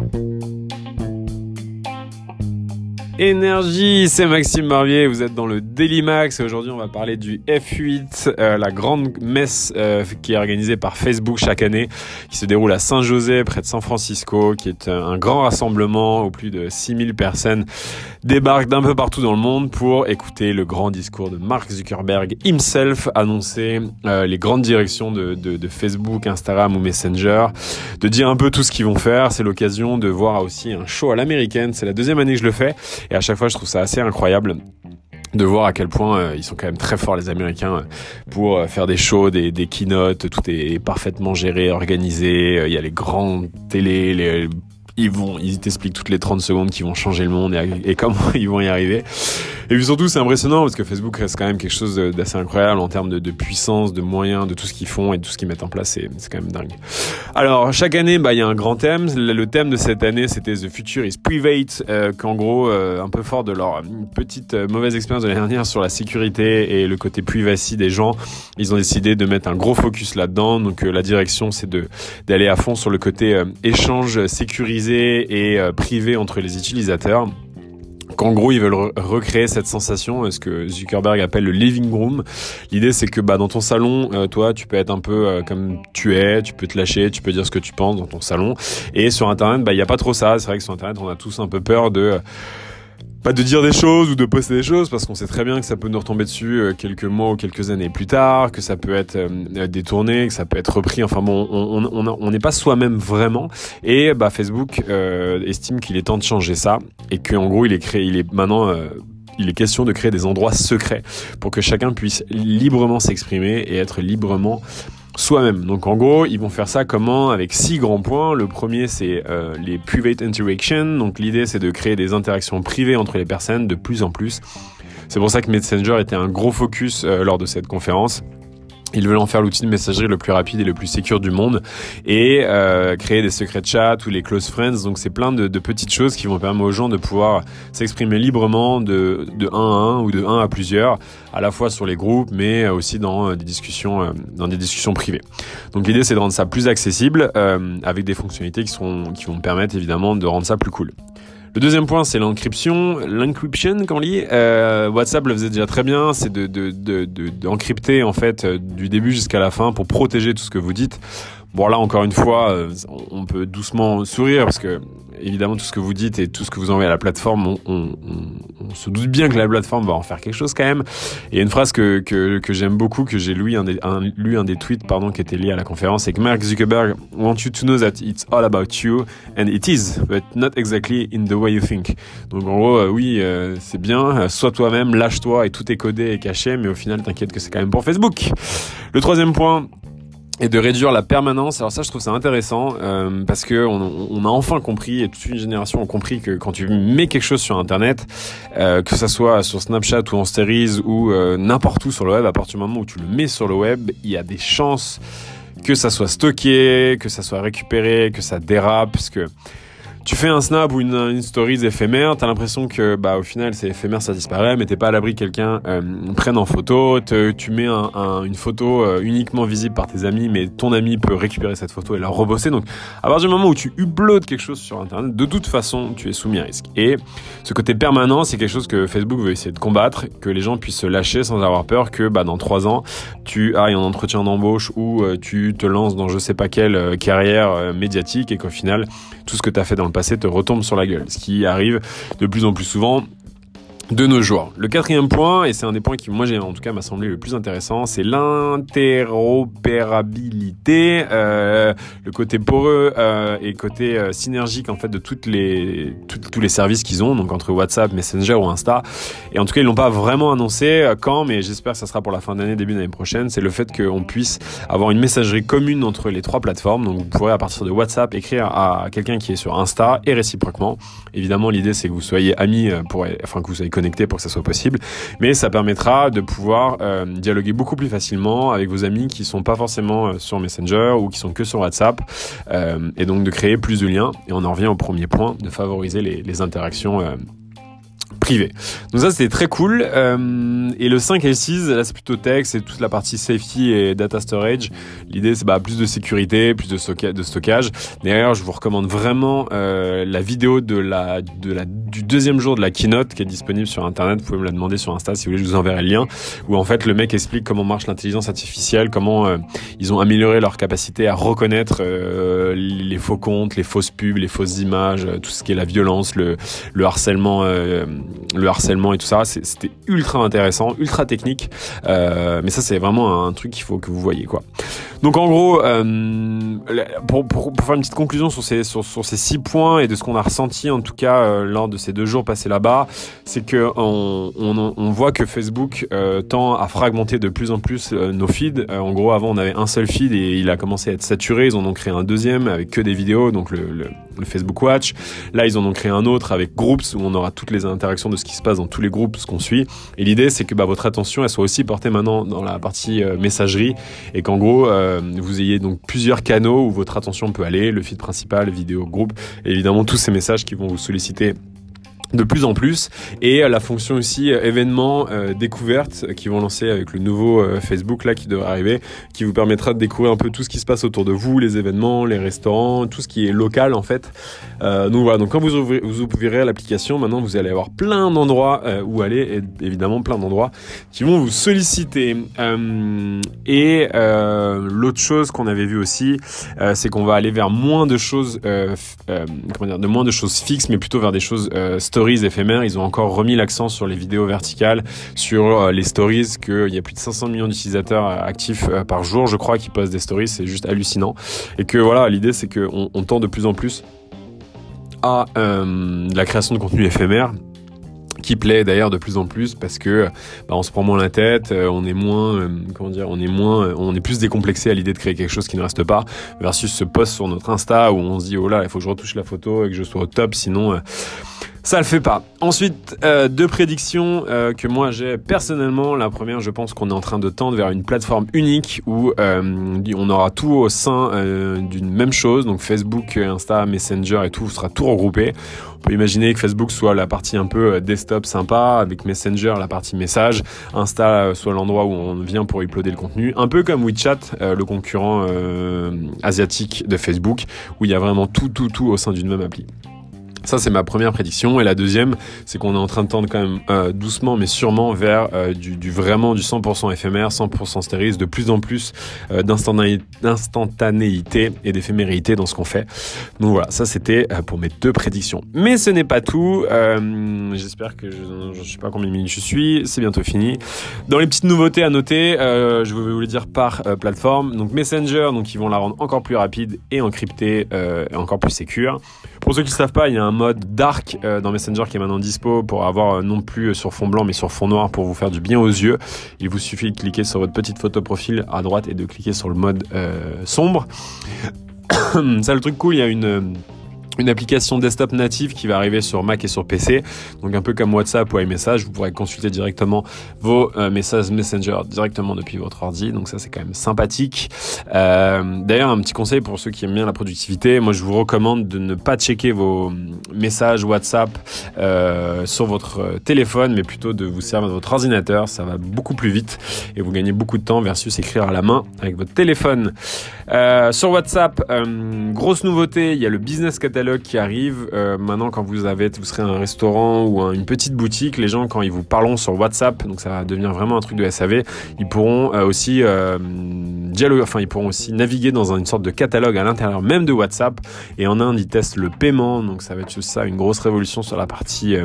Bye. Énergie, c'est Maxime Barbier, vous êtes dans le Daily Max. Et aujourd'hui on va parler du F8, euh, la grande messe euh, qui est organisée par Facebook chaque année, qui se déroule à Saint-José près de San Francisco, qui est un grand rassemblement où plus de 6000 personnes débarquent d'un peu partout dans le monde pour écouter le grand discours de Mark Zuckerberg himself, annoncer euh, les grandes directions de, de, de Facebook, Instagram ou Messenger, de dire un peu tout ce qu'ils vont faire, c'est l'occasion de voir aussi un show à l'américaine, c'est la deuxième année que je le fais et à chaque fois, je trouve ça assez incroyable de voir à quel point euh, ils sont quand même très forts les Américains euh, pour euh, faire des shows, des, des keynotes, tout est parfaitement géré, organisé, il y a les grandes télés, les ils vont, ils t'expliquent toutes les 30 secondes qu'ils vont changer le monde et, et comment ils vont y arriver. Et puis surtout, c'est impressionnant parce que Facebook reste quand même quelque chose d'assez incroyable en termes de, puissance, de moyens, de tout ce qu'ils font et de tout ce qu'ils mettent en place. C'est quand même dingue. Alors, chaque année, bah, il y a un grand thème. Le thème de cette année, c'était The Future is Private, euh, qu'en gros, euh, un peu fort de leur petite euh, mauvaise expérience de l'année dernière sur la sécurité et le côté privacy des gens, ils ont décidé de mettre un gros focus là-dedans. Donc, euh, la direction, c'est d'aller à fond sur le côté euh, échange sécurisé et privé entre les utilisateurs qu'en gros ils veulent recréer cette sensation, ce que Zuckerberg appelle le living room. L'idée c'est que bah, dans ton salon, euh, toi tu peux être un peu euh, comme tu es, tu peux te lâcher, tu peux dire ce que tu penses dans ton salon. Et sur Internet, bah il y a pas trop ça. C'est vrai que sur Internet on a tous un peu peur de pas de dire des choses ou de poster des choses parce qu'on sait très bien que ça peut nous retomber dessus euh, quelques mois ou quelques années plus tard, que ça peut être euh, détourné, que ça peut être repris. Enfin bon, on n'est pas soi-même vraiment. Et bah Facebook euh, estime qu'il est temps de changer ça et qu'en gros il est créé, il est maintenant il est question de créer des endroits secrets pour que chacun puisse librement s'exprimer et être librement soi-même. Donc en gros, ils vont faire ça comment Avec six grands points. Le premier, c'est euh, les private interactions. Donc l'idée, c'est de créer des interactions privées entre les personnes de plus en plus. C'est pour ça que Messenger était un gros focus euh, lors de cette conférence. Ils veulent en faire l'outil de messagerie le plus rapide et le plus sécur du monde et euh, créer des secrets de chat ou les close friends. Donc c'est plein de, petites choses qui vont permettre aux gens de pouvoir s'exprimer librement de, de 1 à 1 ou de 1 à plusieurs, à la fois sur les groupes mais aussi dans euh, des discussions, euh, dans des discussions privées. Donc l'idée c'est de rendre ça plus accessible avec des fonctionnalités qui, sont, qui vont permettre évidemment de rendre ça plus cool. Le deuxième point, c'est l'encryption. L'encryption, quand on lit, euh, WhatsApp le faisait déjà très bien, c'est de, de, de, de, en fait euh, du début jusqu'à la fin pour protéger tout ce que vous dites. Bon là encore une fois, euh, on peut doucement sourire parce que évidemment tout ce que vous dites et tout ce que vous envoyez à la plateforme, on, se doute bien que la plateforme va en faire quelque chose quand même. Et une phrase que, que, j'aime beaucoup, que j'ai lu un, des, tweets pardon qui était lié à la conférence, c'est que Mark Zuckerberg want you to know that it's all about you and it is, but not exactly in the way you think. Donc en gros, euh, oui, euh, c'est bien, sois toi-même, lâche-toi et tout est codé et caché, mais au final t'inquiète que c'est quand même pour Facebook. Le troisième point, et de réduire la permanence. Alors ça, je trouve ça intéressant euh, parce que on, on, a enfin compris et toute une génération a compris que quand tu mets quelque chose sur Internet, euh, que ça soit sur Snapchat ou en Stories ou euh, n'importe où sur le web, à partir du moment où tu le mets sur le web, il y a des chances que ça soit stocké, que ça soit récupéré, que ça dérape, parce que tu fais un snap ou une, une stories éphémère, t'as l'impression que bah au final c'est éphémère, ça disparaît, mais t'es pas à l'abri que quelqu'un euh, prenne en photo, te, tu mets un, un, une photo euh, uniquement visible par tes amis, mais ton ami peut récupérer cette photo et la rebosser. Donc à partir du moment où tu uploads quelque chose sur internet, de toute façon tu es soumis à risque. Et ce côté permanent, c'est quelque chose que Facebook veut essayer de combattre, que les gens puissent se lâcher sans avoir peur que bah dans trois ans tu ailles en entretien d'embauche ou euh, tu te lances dans je sais pas quelle carrière médiatique et qu'au final tout ce que tu as fait dans le passé te retombe sur la gueule. Ce qui arrive de plus en plus souvent de nos jours. Le quatrième point, et c'est un des points qui moi j'ai en tout cas m'a semblé le plus intéressant, c'est l'interopérabilité, euh, le côté poreux euh, et côté euh, synergique en fait de toutes les tous les services qu'ils ont, donc entre WhatsApp, Messenger ou Insta. Et en tout cas ils l'ont pas vraiment annoncé euh, quand, mais j'espère que ça sera pour la fin d'année, début d'année prochaine. C'est le fait qu'on puisse avoir une messagerie commune entre les trois plateformes. Donc vous pourrez à partir de WhatsApp écrire à quelqu'un qui est sur Insta et réciproquement. Évidemment l'idée c'est que vous soyez amis pour, enfin que vous soyez connecté pour que ça soit possible. Mais ça permettra de pouvoir euh, dialoguer beaucoup plus facilement avec vos amis qui sont pas forcément euh, sur Messenger ou qui sont que sur WhatsApp. Euh, et donc de créer plus de liens. Et on en revient au premier point, de favoriser les interactions privé. Donc ça c'était très cool. Euh, et le 5 et le 6, là c'est plutôt texte, c'est toute la partie safety et data storage. L'idée c'est bah, plus de sécurité, plus de, stockage. D'ailleurs je vous recommande vraiment euh, la vidéo de la, de la, du deuxième jour de la keynote qui est disponible sur internet. Vous pouvez me la demander sur Insta si vous voulez, je vous enverrai le lien. Où en fait le mec explique comment marche l'intelligence artificielle, comment euh, ils ont amélioré leur capacité à reconnaître euh, les faux comptes, les fausses pubs, les fausses images, tout ce qui est la violence, le, le harcèlement, le harcèlement et tout ça. C'était ultra intéressant, ultra technique. Euh, mais ça, c'est vraiment un truc qu'il faut que vous voyez, quoi. Donc en gros, euh, pour, pour, faire une petite conclusion sur ces, sur, ces six points et de ce qu'on a ressenti en tout cas euh, lors de ces deux jours passés là-bas, c'est que on, on, voit que Facebook tend à fragmenter de plus en plus nos feeds. En gros, avant on avait un seul feed et il a commencé à être saturé. Ils en ont créé un deuxième avec que des vidéos, donc le, le, le Facebook Watch. Là, ils en ont créé un autre avec Groups où on aura toutes les interactions de ce qui se passe dans tous les groupes, ce qu'on suit. Et l'idée, c'est que bah, votre attention, elle soit aussi portée maintenant dans la partie messagerie et qu'en gros euh, vous ayez donc plusieurs canaux où votre attention peut aller, le feed principal, vidéo, groupe, et évidemment tous ces messages qui vont vous solliciter de plus en plus. Et la fonction aussi euh, événements euh, découvertes qui vont lancer avec le nouveau euh, Facebook là qui devrait arriver qui vous permettra de découvrir un peu tout ce qui se passe autour de vous les événements les restaurants tout ce qui est local en fait. Euh, donc voilà. Donc quand vous, ouvrez, vous ouvrirez l'application maintenant vous allez avoir plein d'endroits euh, où aller et évidemment plein d'endroits qui vont vous solliciter. Euh, et l'autre chose qu'on avait vu aussi c'est qu'on va aller vers moins de choses comment dire de moins de choses fixes mais plutôt vers des choses stories éphémères. Ils ont encore remis l'accent sur les vidéos verticales, sur euh, les stories, qu'il y a plus de 500 millions d'utilisateurs euh, actifs euh, par jour, je crois, qui postent des stories. C'est juste hallucinant. Et que voilà, l'idée, c'est qu'on on tend de plus en plus à la création de contenu éphémère qui plaît d'ailleurs de plus en plus parce que bah, on se prend moins la tête, on est moins, comment dire, on est moins, on est plus décomplexé à l'idée de créer quelque chose qui ne reste pas versus ce post sur notre Insta où on se dit oh là il faut que je retouche la photo et que je sois au top sinon ça le fait pas. Ensuite, euh, deux prédictions euh, que moi j'ai personnellement. La première, je pense qu'on est en train de tendre vers une plateforme unique où euh, on aura tout au sein d'une même chose. Donc Facebook, Insta, Messenger et tout sera tout regroupé. On peut imaginer que Facebook soit la partie un peu desktop sympa, avec Messenger la partie message, Insta soit l'endroit où on vient pour uploader le contenu, un peu comme WeChat, le concurrent asiatique de Facebook, où il y a vraiment tout, tout, tout au sein d'une même appli. Ça, c'est ma première prédiction. Et la deuxième, c'est qu'on est en train de tendre quand même euh, doucement, mais sûrement vers euh, du, du, vraiment du 100% éphémère, 100% stérile, de plus en plus euh, d'instantanéité et d'éphémérité dans ce qu'on fait. Donc voilà, ça c'était euh, pour mes deux prédictions. Mais ce n'est pas tout. J'espère que je ne sais pas combien de minutes je suis. C'est bientôt fini. Dans les petites nouveautés à noter, je vais vous le dire par plateforme. Donc Messenger, donc ils vont la rendre encore plus rapide et encryptée et encore plus sécure. Pour ceux qui ne savent pas, il y a un mode dark euh, dans Messenger qui est maintenant dispo pour avoir euh, non plus sur fond blanc mais sur fond noir pour vous faire du bien aux yeux. Il vous suffit de cliquer sur votre petite photo profil à droite et de cliquer sur le mode euh, sombre. Ça le truc cool, il y a une une application desktop native qui va arriver sur Mac et sur PC. Donc un peu comme WhatsApp ou iMessage, vous pourrez consulter directement vos euh, messages Messenger directement depuis votre ordi. Donc ça c'est quand même sympathique. Euh, D'ailleurs un petit conseil pour ceux qui aiment bien la productivité, moi je vous recommande de ne pas checker vos messages WhatsApp euh, sur votre téléphone, mais plutôt de vous servir de votre ordinateur. Ça va beaucoup plus vite et vous gagnez beaucoup de temps versus écrire à la main avec votre téléphone. Sur WhatsApp, grosse nouveauté, il y a le business catalogue qui arrive. Euh, maintenant, quand vous avez, vous serez un restaurant ou un, une petite boutique, les gens, quand ils vous parleront sur WhatsApp, donc ça va devenir vraiment un truc de SAV, ils pourront euh, aussi euh, dialoguer, enfin, ils pourront aussi naviguer dans une sorte de catalogue à l'intérieur même de WhatsApp. Et en Inde, ils testent le paiement, donc ça va être ça, une grosse révolution sur la partie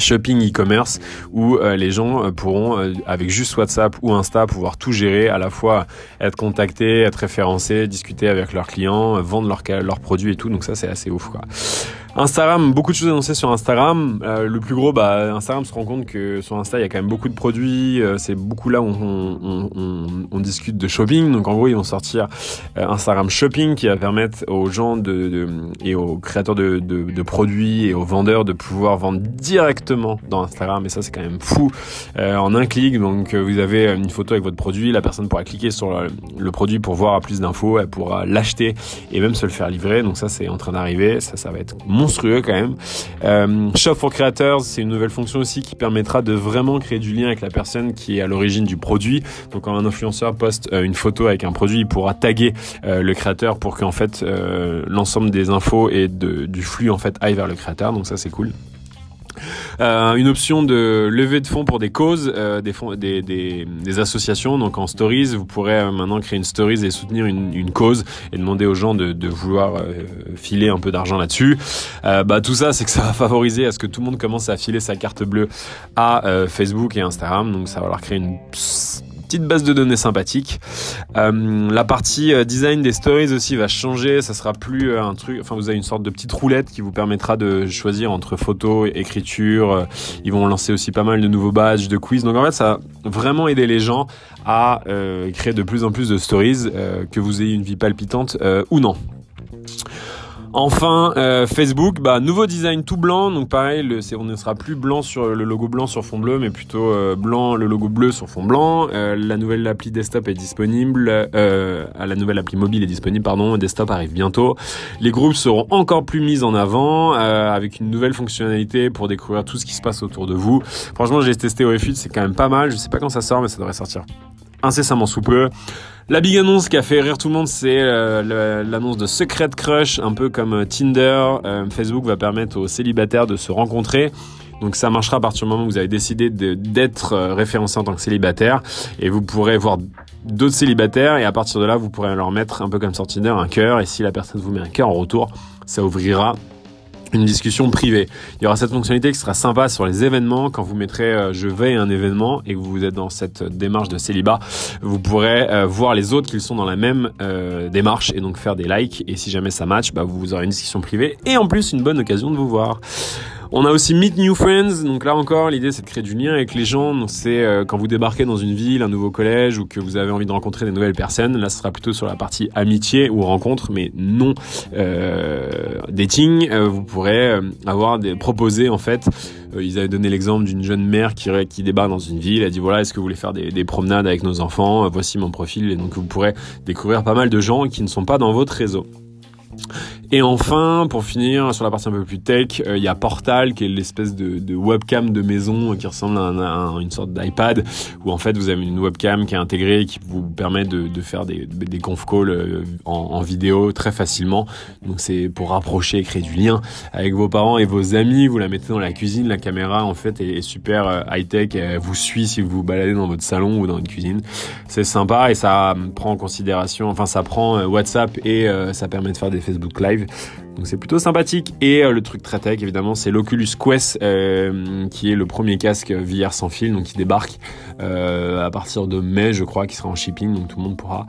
shopping e-commerce où euh, les gens euh, pourront euh, avec juste WhatsApp ou Insta pouvoir tout gérer à la fois être contactés, être référencés, discuter avec leurs clients, vendre leurs produits et tout donc ça c'est assez ouf quoi. Instagram, beaucoup de choses annoncées sur Instagram. Euh, le plus gros, bah, Instagram se rend compte que sur Insta, il y a quand même beaucoup de produits. Euh, c'est beaucoup là où on, discute de shopping. Donc en gros, ils vont sortir euh, Instagram Shopping qui va permettre aux gens et aux créateurs de, produits et aux vendeurs de pouvoir vendre directement dans Instagram. Et ça, c'est quand même fou. En un clic, donc vous avez une photo avec votre produit, la personne pourra cliquer sur le, le produit pour voir plus d'infos, elle pourra l'acheter et même se le faire livrer. Donc ça, c'est en train d'arriver. Ça, ça va être monstrueux quand même. Euh, Shop for Creators, c'est une nouvelle fonction aussi qui permettra de vraiment créer du lien avec la personne qui est à l'origine du produit. Donc quand un influenceur poste euh, une photo avec un produit, il pourra taguer euh, le créateur pour qu'en fait l'ensemble des infos et du flux en fait aille vers le créateur. Donc ça c'est cool. Euh, une option de levée de fonds pour des causes, euh, des, associations. Donc en stories, vous pourrez euh, maintenant créer une stories et soutenir une, cause et demander aux gens de, vouloir filer un peu d'argent là-dessus. Bah, tout ça, c'est que ça va favoriser à ce que tout le monde commence à filer sa carte bleue à Facebook et Instagram. Donc ça va leur créer une petite base de données sympathique. Euh, la partie euh, design des stories aussi va changer. Ça sera plus euh, un truc. Enfin, vous avez une sorte de petite roulette qui vous permettra de choisir entre photo, écriture. Ils vont lancer aussi pas mal de nouveaux badges, de quiz. Donc en fait, ça va vraiment aider les gens à créer de plus en plus de stories, que vous ayez une vie palpitante ou non. Enfin, euh, Facebook, bah, nouveau design tout blanc, donc pareil, le, on ne sera plus blanc sur le logo blanc sur fond bleu, mais plutôt euh, blanc, le logo bleu sur fond blanc. Euh, la nouvelle appli desktop est disponible, la nouvelle appli mobile est disponible, pardon, desktop arrive bientôt. Les groupes seront encore plus mis en avant, avec une nouvelle fonctionnalité pour découvrir tout ce qui se passe autour de vous. Franchement, j'ai testé au F8, c'est quand même pas mal. Je sais pas quand ça sort, mais ça devrait sortir incessamment sous peu. La big annonce qui a fait rire tout le monde, c'est euh, l'annonce de Secret Crush, un peu comme euh, Tinder. Euh, Facebook va permettre aux célibataires de se rencontrer. Donc ça marchera à partir du moment où vous avez décidé d'être référencé en tant que célibataire et vous pourrez voir d'autres célibataires et à partir de là vous pourrez leur mettre un peu comme sur Tinder un cœur et si la personne vous met un cœur en retour ça ouvrira une discussion privée. Il y aura cette fonctionnalité qui sera sympa sur les événements. Quand vous mettrez euh, je vais à un événement et que vous êtes dans cette démarche de célibat, vous pourrez euh, voir les autres qui sont dans la même euh, démarche et donc faire des likes. Et si jamais ça match, bah, vous aurez une discussion privée et en plus une bonne occasion de vous voir. On a aussi Meet New Friends. Donc là encore, l'idée c'est de créer du lien avec les gens. C'est euh, quand vous débarquez dans une ville, un nouveau collège ou que vous avez envie de rencontrer des nouvelles personnes. Là, ce sera plutôt sur la partie amitié ou rencontre, mais non euh, dating. Euh, vous pourrez avoir des proposés en fait. ils avaient donné l'exemple d'une jeune mère qui, qui débarque dans une ville. Elle dit voilà, est-ce que vous voulez faire des promenades avec nos enfants? Voici mon profil. Et donc vous pourrez découvrir pas mal de gens qui ne sont pas dans votre réseau. Et enfin, pour finir, sur la partie un peu plus tech, euh, il y a Portal, qui est l'espèce de, webcam de maison qui ressemble à, une sorte d'iPad, où en fait vous avez une webcam qui est intégrée, qui vous permet de, faire des, conf calls euh, en, vidéo très facilement. Donc c'est pour rapprocher et créer du lien avec vos parents et vos amis. Vous la mettez dans la cuisine, la caméra en fait est, super euh, high-tech, elle vous suit si vous vous baladez dans votre salon ou dans une cuisine. C'est sympa et ça prend en considération, enfin ça prend WhatsApp et ça permet de faire des Facebook Donc c'est plutôt sympathique. Et euh, le truc très tech, évidemment, c'est l'Oculus Quest, euh, qui est le premier casque VR sans fil, donc qui débarque euh, à partir de mai, je crois, qui sera en shipping, donc tout le monde pourra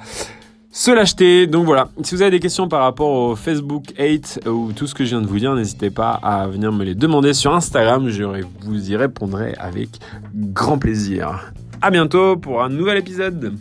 se l'acheter. Donc voilà, si vous avez des questions par rapport au Facebook 8 ou tout ce que je viens de vous dire, n'hésitez pas à venir me les demander sur Instagram, je vous y répondrai avec grand plaisir. À bientôt pour un nouvel épisode.